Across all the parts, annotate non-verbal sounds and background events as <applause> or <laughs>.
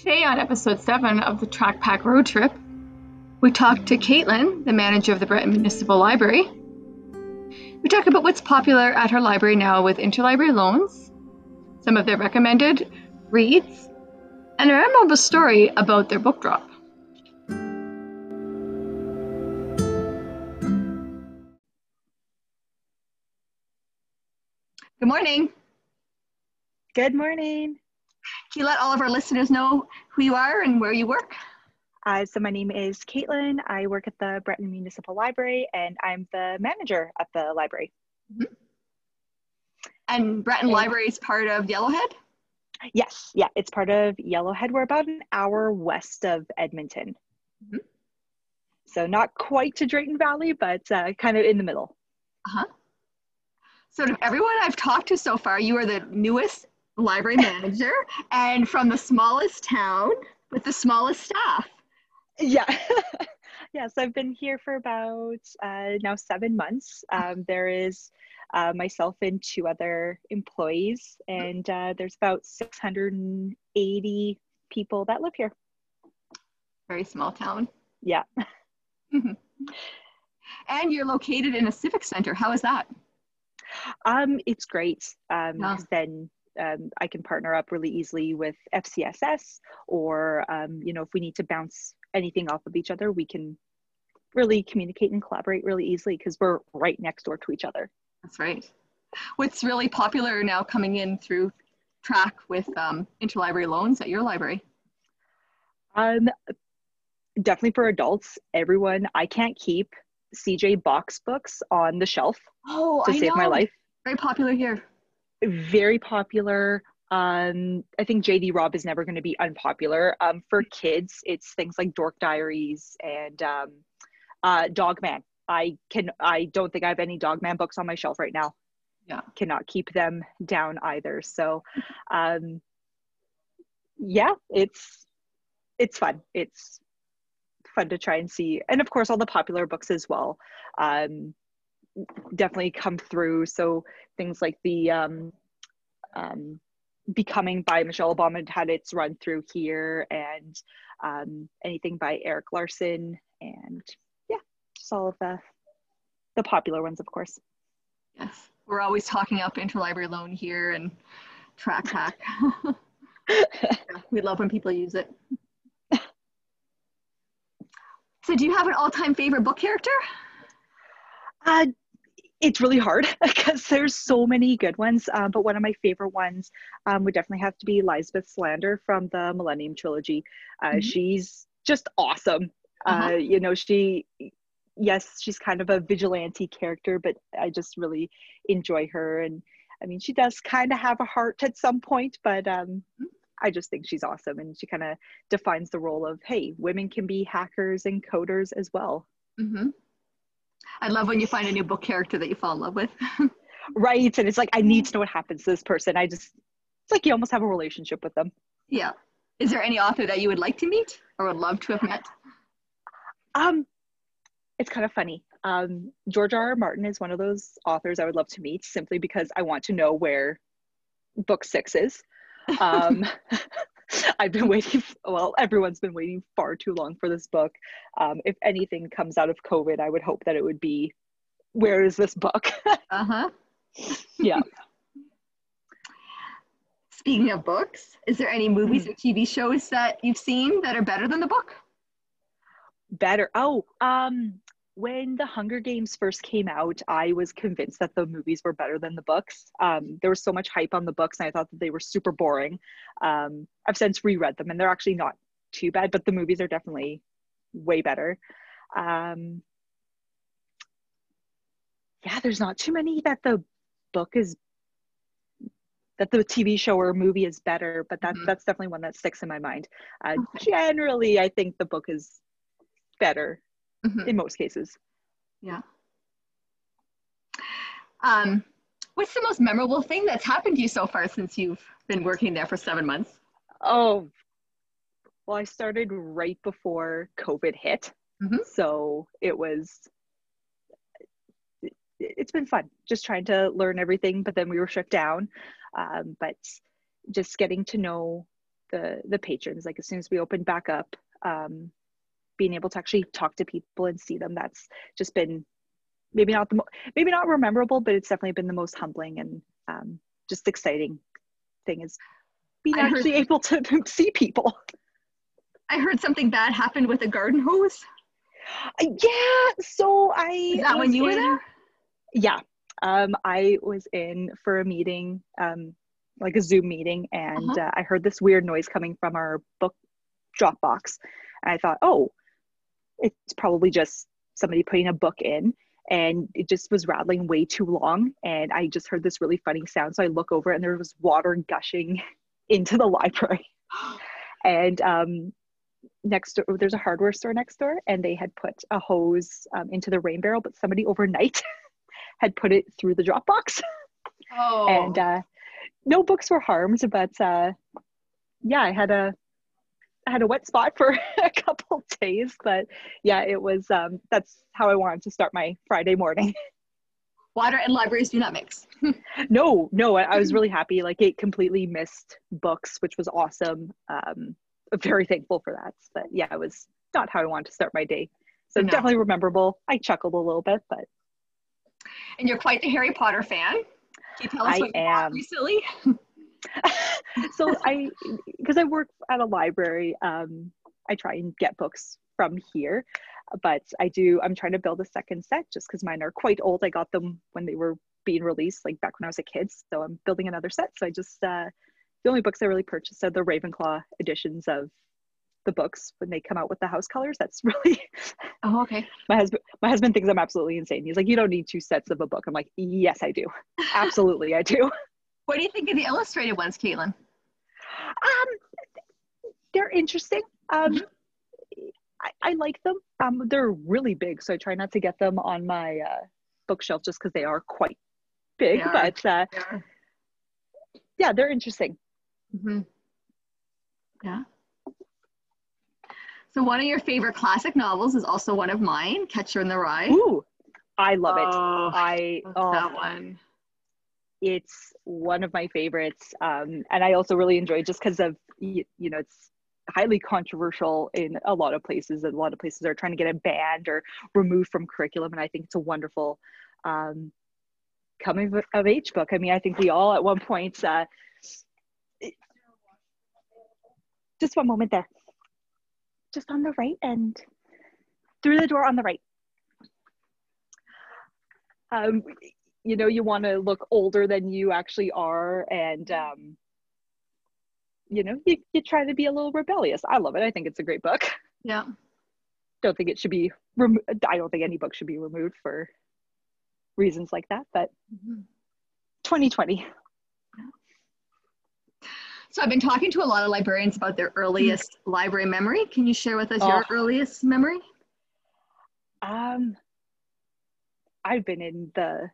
Today, on episode 7 of the Track Pack Road Trip, we talk to Caitlin, the manager of the Breton Municipal Library. We talk about what's popular at her library now with interlibrary loans, some of their recommended reads, and a memorable story about their book drop. Good morning. Good morning. Can you let all of our listeners know who you are and where you work? Uh, so my name is Caitlin. I work at the Breton Municipal Library and I'm the manager at the library. Mm-hmm. And Breton and, Library is part of Yellowhead? Yes, yeah, it's part of Yellowhead. We're about an hour west of Edmonton. Mm-hmm. So not quite to Drayton Valley, but uh, kind of in the middle. Uh-huh. Sort of everyone I've talked to so far, you are the newest library manager and from the smallest town with the smallest staff. Yeah. <laughs> yes, I've been here for about uh, now seven months. Um, there is uh, myself and two other employees, and uh, there's about 680 people that live here. Very small town. Yeah. Mm-hmm. <laughs> <laughs> And you're located in a civic center. How is that? Um, it's great. Um, yeah. then um, I can partner up really easily with FCSS, or um, you know, if we need to bounce anything off of each other, we can really communicate and collaborate really easily because we're right next door to each other. That's right. What's really popular now coming in through track with um, interlibrary loans at your library? Um, definitely for adults, everyone. I can't keep CJ Box books on the shelf oh, to I save know. my life. Very popular here very popular. Um, I think JD Robb is never going to be unpopular. Um, for kids, it's things like Dork Diaries and um, uh, Dogman. I can. I don't think I have any Dogman books on my shelf right now. Yeah, cannot keep them down either. So, um, yeah, it's it's fun. It's fun to try and see, and of course, all the popular books as well. Um, definitely come through. So things like the um, um, Becoming by Michelle Obama had its run through here, and um, anything by Erik Larson, and yeah, just all of the the popular ones, of course. Yes, we're always talking up interlibrary loan here and Track Hack. <laughs> we love when people use it. So, do you have an all-time favorite book character? Uh, it's really hard <laughs> because there's so many good ones. Um, but one of my favorite ones um, would definitely have to be Lisbeth Salander from the Millennium Trilogy. Uh, mm-hmm. She's just awesome. Uh-huh. Uh, you know, she, yes, she's kind of a vigilante character, but I just really enjoy her. And I mean, she does kind of have a heart at some point, but um. I just think she's awesome. And she kind of defines the role of, hey, women can be hackers and coders as well. Mm-hmm. I love when you find a new book character that you fall in love with. <laughs> right. And it's like, I need to know what happens to this person. I just, it's like you almost have a relationship with them. Yeah. Is there any author that you would like to meet or would love to have met? Um, it's kind of funny. Um, George R. R. Martin is one of those authors I would love to meet simply because I want to know where book six is. <laughs> Um, <laughs> I've been waiting, well, everyone's been waiting far too long for this book. Um, if anything comes out of COVID, I would hope that it would be where is this book? <laughs> uh huh. yeah. Speaking of books, is there any movies mm-hmm. or TV shows that you've seen that are better than the book? Better. Oh, um, when the Hunger Games first came out, I was convinced that the movies were better than the books. Um, there was so much hype on the books, and I thought that they were super boring. Um, I've since reread them, and they're actually not too bad, but the movies are definitely way better. Um, yeah, there's not too many that the book is that the TV show or movie is better, but that, mm-hmm. that's definitely one that sticks in my mind. Uh. Generally, I think the book is better mm-hmm. in most cases. Yeah. Um, what's the most memorable thing that's happened to you so far since you've been working there for seven months? Oh, well, I started right before COVID hit. Mm-hmm. So it was, it's been fun just trying to learn everything, but then we were shut down. Um, but just getting to know the the patrons. Like as soon as we opened back up, um, being able to actually talk to people and see them, that's just been maybe not the mo- maybe not memorable, but it's definitely been the most humbling and um, just exciting thing is being I heard- actually able to <laughs> see people. I heard something bad happened with a garden hose. Uh, Yeah, so I Is that when you were there? Yeah, um, I was in for a meeting, um, like a Zoom meeting, and Uh-huh. uh, I heard this weird noise coming from our book Dropbox, and I thought, oh, it's probably just somebody putting a book in, and it just was rattling way too long, and I just heard this really funny sound, so I look over, and there was water gushing <laughs> into the library, <gasps> and um, next door there's a hardware store next door and they had put a hose um, into the rain barrel but somebody overnight <laughs> had put it through the drop box <laughs> Oh, and uh, no books were harmed but uh, yeah i had a had a wet spot for <laughs> a couple days but yeah it was um, that's how i wanted to start my friday morning <laughs> water and libraries do not mix. <laughs> no no I, I was really happy like it completely missed books which was awesome um, very thankful for that but yeah it was not how i wanted to start my day so No. definitely memorable i chuckled a little bit but And you're quite the Harry Potter fan. Can you tell us I what you am. recently? So i because i work at a library um, i try and get books from here but i do i'm trying to build a second set just because mine are quite old. I got them when they were being released like back when i was a kid so i'm building another set. So i just uh, the only books i really purchased are the ravenclaw editions of the books when they come out with the house colors. That's <laughs> really Oh, okay. my husband my husband thinks i'm absolutely insane. He's like you don't need two sets of a book. I'm like yes i do. Absolutely i do What do you think of the illustrated ones, Caitlin? Um, they're interesting. Um, I, I like them. Um, they're really big, so I try not to get them on my uh, bookshelf just because they are quite big. They are. But uh, yeah, they're interesting. hmm Yeah. So one of your favorite classic novels is also one of mine, Catcher in the Rye. Ooh, I love it. Oh, I love oh, that one. It's one of my favorites, um, and I also really enjoy just because of you, you know it's highly controversial in a lot of places. and A lot of places are trying to get it banned or removed from curriculum, and I think it's a wonderful um, coming of, age book. I mean, I think we all at one point. Uh, just one moment there. Just on the right and through the door on the right. Um, you know, you want to look older than you actually are, and um, you know, you, you try to be a little rebellious. I love it. I think it's a great book. Yeah. Don't think it should be. Remo- I don't think any book should be removed for reasons like that. But Mhm. 2020. So I've been talking to a lot of librarians about their earliest library memory. Can you share with us your Oh. earliest memory? Um, I've been in the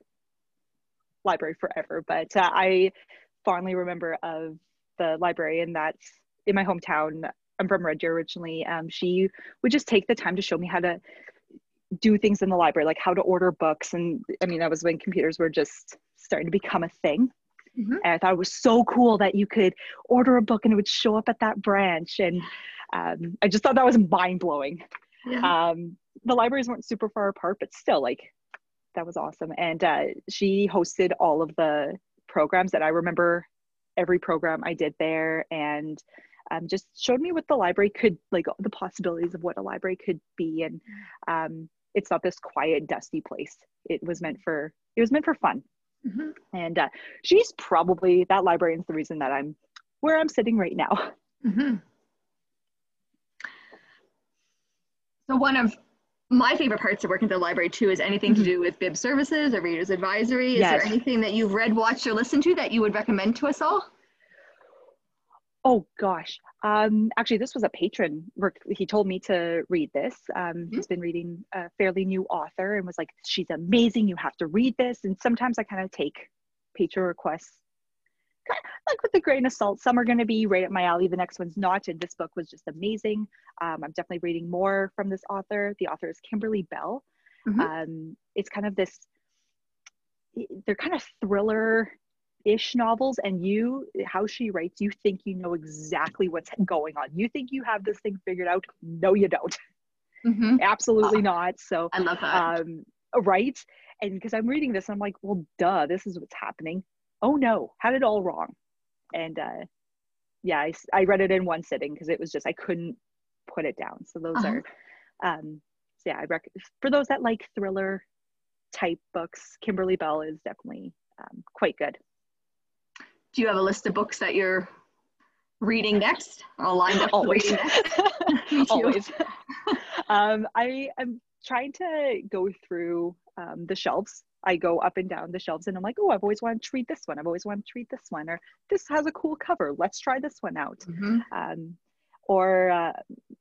library forever, but uh, I fondly remember of the librarian that's in my hometown. I'm from Red Deer originally. Um, she would just take the time to show me how to do things in the library, like how to order books. And I mean, that was when computers were just starting to become a thing. Mhm. And I thought it was so cool that you could order a book and it would show up at that branch. And um, I just thought that was mind blowing Yeah. um, the libraries weren't super far apart, but still, like, that was awesome. And uh, she hosted all of the programs that I remember every program I did there and um, just showed me what the library could, like, the possibilities of what a library could be. And um, it's not this quiet, dusty place. It was meant for, it was meant for fun. Mhm. And uh, she's probably, that librarian's the reason that I'm where I'm sitting right now. Mhm. So one of my favorite parts of working at the library too is anything to do with bib services or readers advisory. Is Mm-hmm. Yes. there anything that you've read, watched, or listened to that you would recommend to us all? Oh gosh. Um, actually, this was a patron. He told me to read this. Um, He's been reading a fairly new author and was like, "She's amazing. You have to read this." And sometimes I kind of take patron requests, like with a grain of salt. Some are going to be right up my alley. The next one's not. And this book was just amazing. Um, I'm definitely reading more from this author. The author is Kimberly Belle. Mhm. Um, it's kind of this. They're kind of thriller ish novels and you how she writes you think you know exactly what's going on you think you have this thing figured out no you don't mm-hmm. <laughs> absolutely not so i love that um, right and because i'm reading this i'm like well duh this is what's happening oh no had it all wrong. And uh yeah i, I read it in one sitting because it was just i couldn't put it down. So those uh-huh. are um so yeah i rec- for those that like thriller type books kimberly belle is definitely um, quite good. Do you have a list of books that you're reading next? Or lined up always. <laughs> <laughs> always. Um, i am trying to go through um, the shelves i go up and down the shelves and i'm like oh i've always wanted to read this one i've always wanted to read this one or this has a cool cover let's try this one out mm-hmm. um, or uh,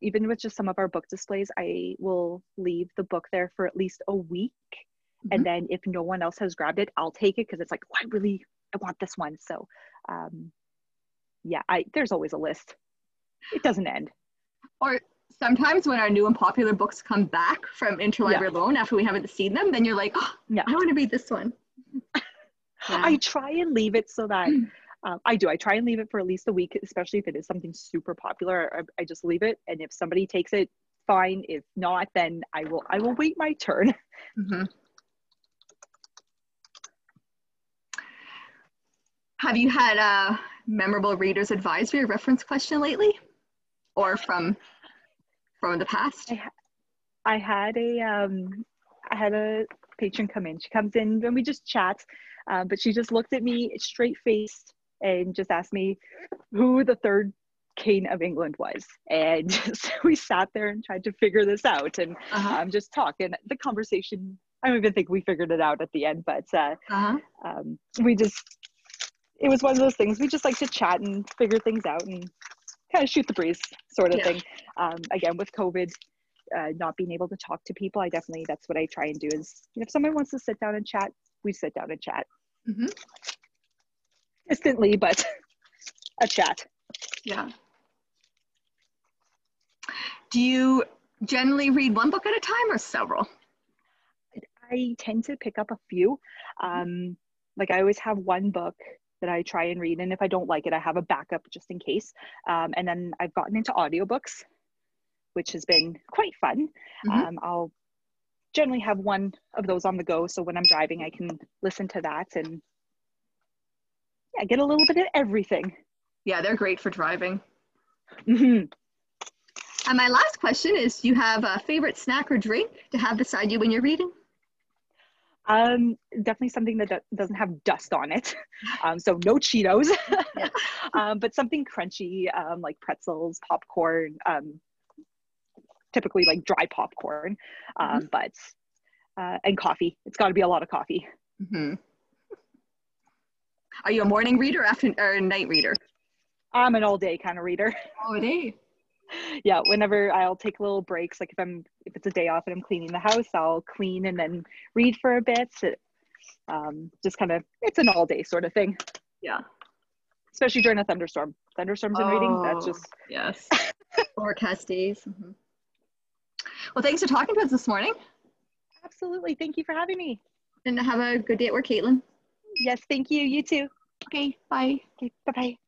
even with just some of our book displays i will leave the book there for at least a week mm-hmm. and then if no one else has grabbed it i'll take it because it's like oh, i really I want this one. So, um, yeah, I there's always a list. It doesn't end. Or sometimes when our new and popular books come back from interlibrary yeah. loan after we haven't seen them, then you're like, oh, yeah, I want to read this one. <laughs> yeah. I try and leave it so that. Um, I do. I try and leave it for at least a week, especially if it is something super popular. I, I just leave it, and if somebody takes it, fine. If not, then I will. I will wait my turn. <laughs> Mm-hmm. Have you had a memorable reader's advisory reference question lately, or from from the past? I, I had a um, I had a patron come in. She comes in and we just chat, uh, but she just looked at me straight faced and just asked me who the third king of England was. And <laughs> so we sat there and tried to figure this out and uh-huh. um, just talk. And the conversation, I don't even think we figured it out at the end, but uh, uh-huh. um, we just it was one of those things we just like to chat and figure things out and kind of shoot the breeze sort of yeah. thing. Um, again, with COVID, uh, not being able to talk to people, I definitely that's what I try and do is if someone wants to sit down and chat, we sit down and chat. Mm-hmm. Distantly, but <laughs> a chat. Yeah. Do you generally read one book at a time or several? I tend to pick up a few. Um, like I always have one book that I try and read. And if I don't like it, I have a backup just in case. Um, and then I've gotten into audiobooks, which has been quite fun. Mm-hmm. Um, I'll generally have one of those on the go. So when I'm driving, I can listen to that and yeah, get a little bit of everything. Yeah, they're great for driving. Mm-hmm. And my last question is Do you have a favorite snack or drink to have beside you when you're reading? Um, definitely something that doesn't have dust on it. <laughs> Um, so no Cheetos, <laughs> um, but something crunchy um, like pretzels, popcorn, um, typically like dry popcorn, um, mm-hmm. but uh, and coffee. It's got to be a lot of coffee. Mm-hmm. Are you a morning reader or after or a night reader? I'm an all day kind of reader. All day yeah whenever i'll take little breaks like if i'm if it's a day off and i'm cleaning the house i'll clean and then read for a bit um, just kind of it's an all day sort of thing. Yeah. Especially during a thunderstorm. Thunderstorms and reading that's just oh, yes. <laughs> Forecast days mm-hmm. well thanks for talking to us this morning. Absolutely. Thank you for having me. And have a good day at work caitlin. Yes thank you. You too. Okay bye. Okay bye-bye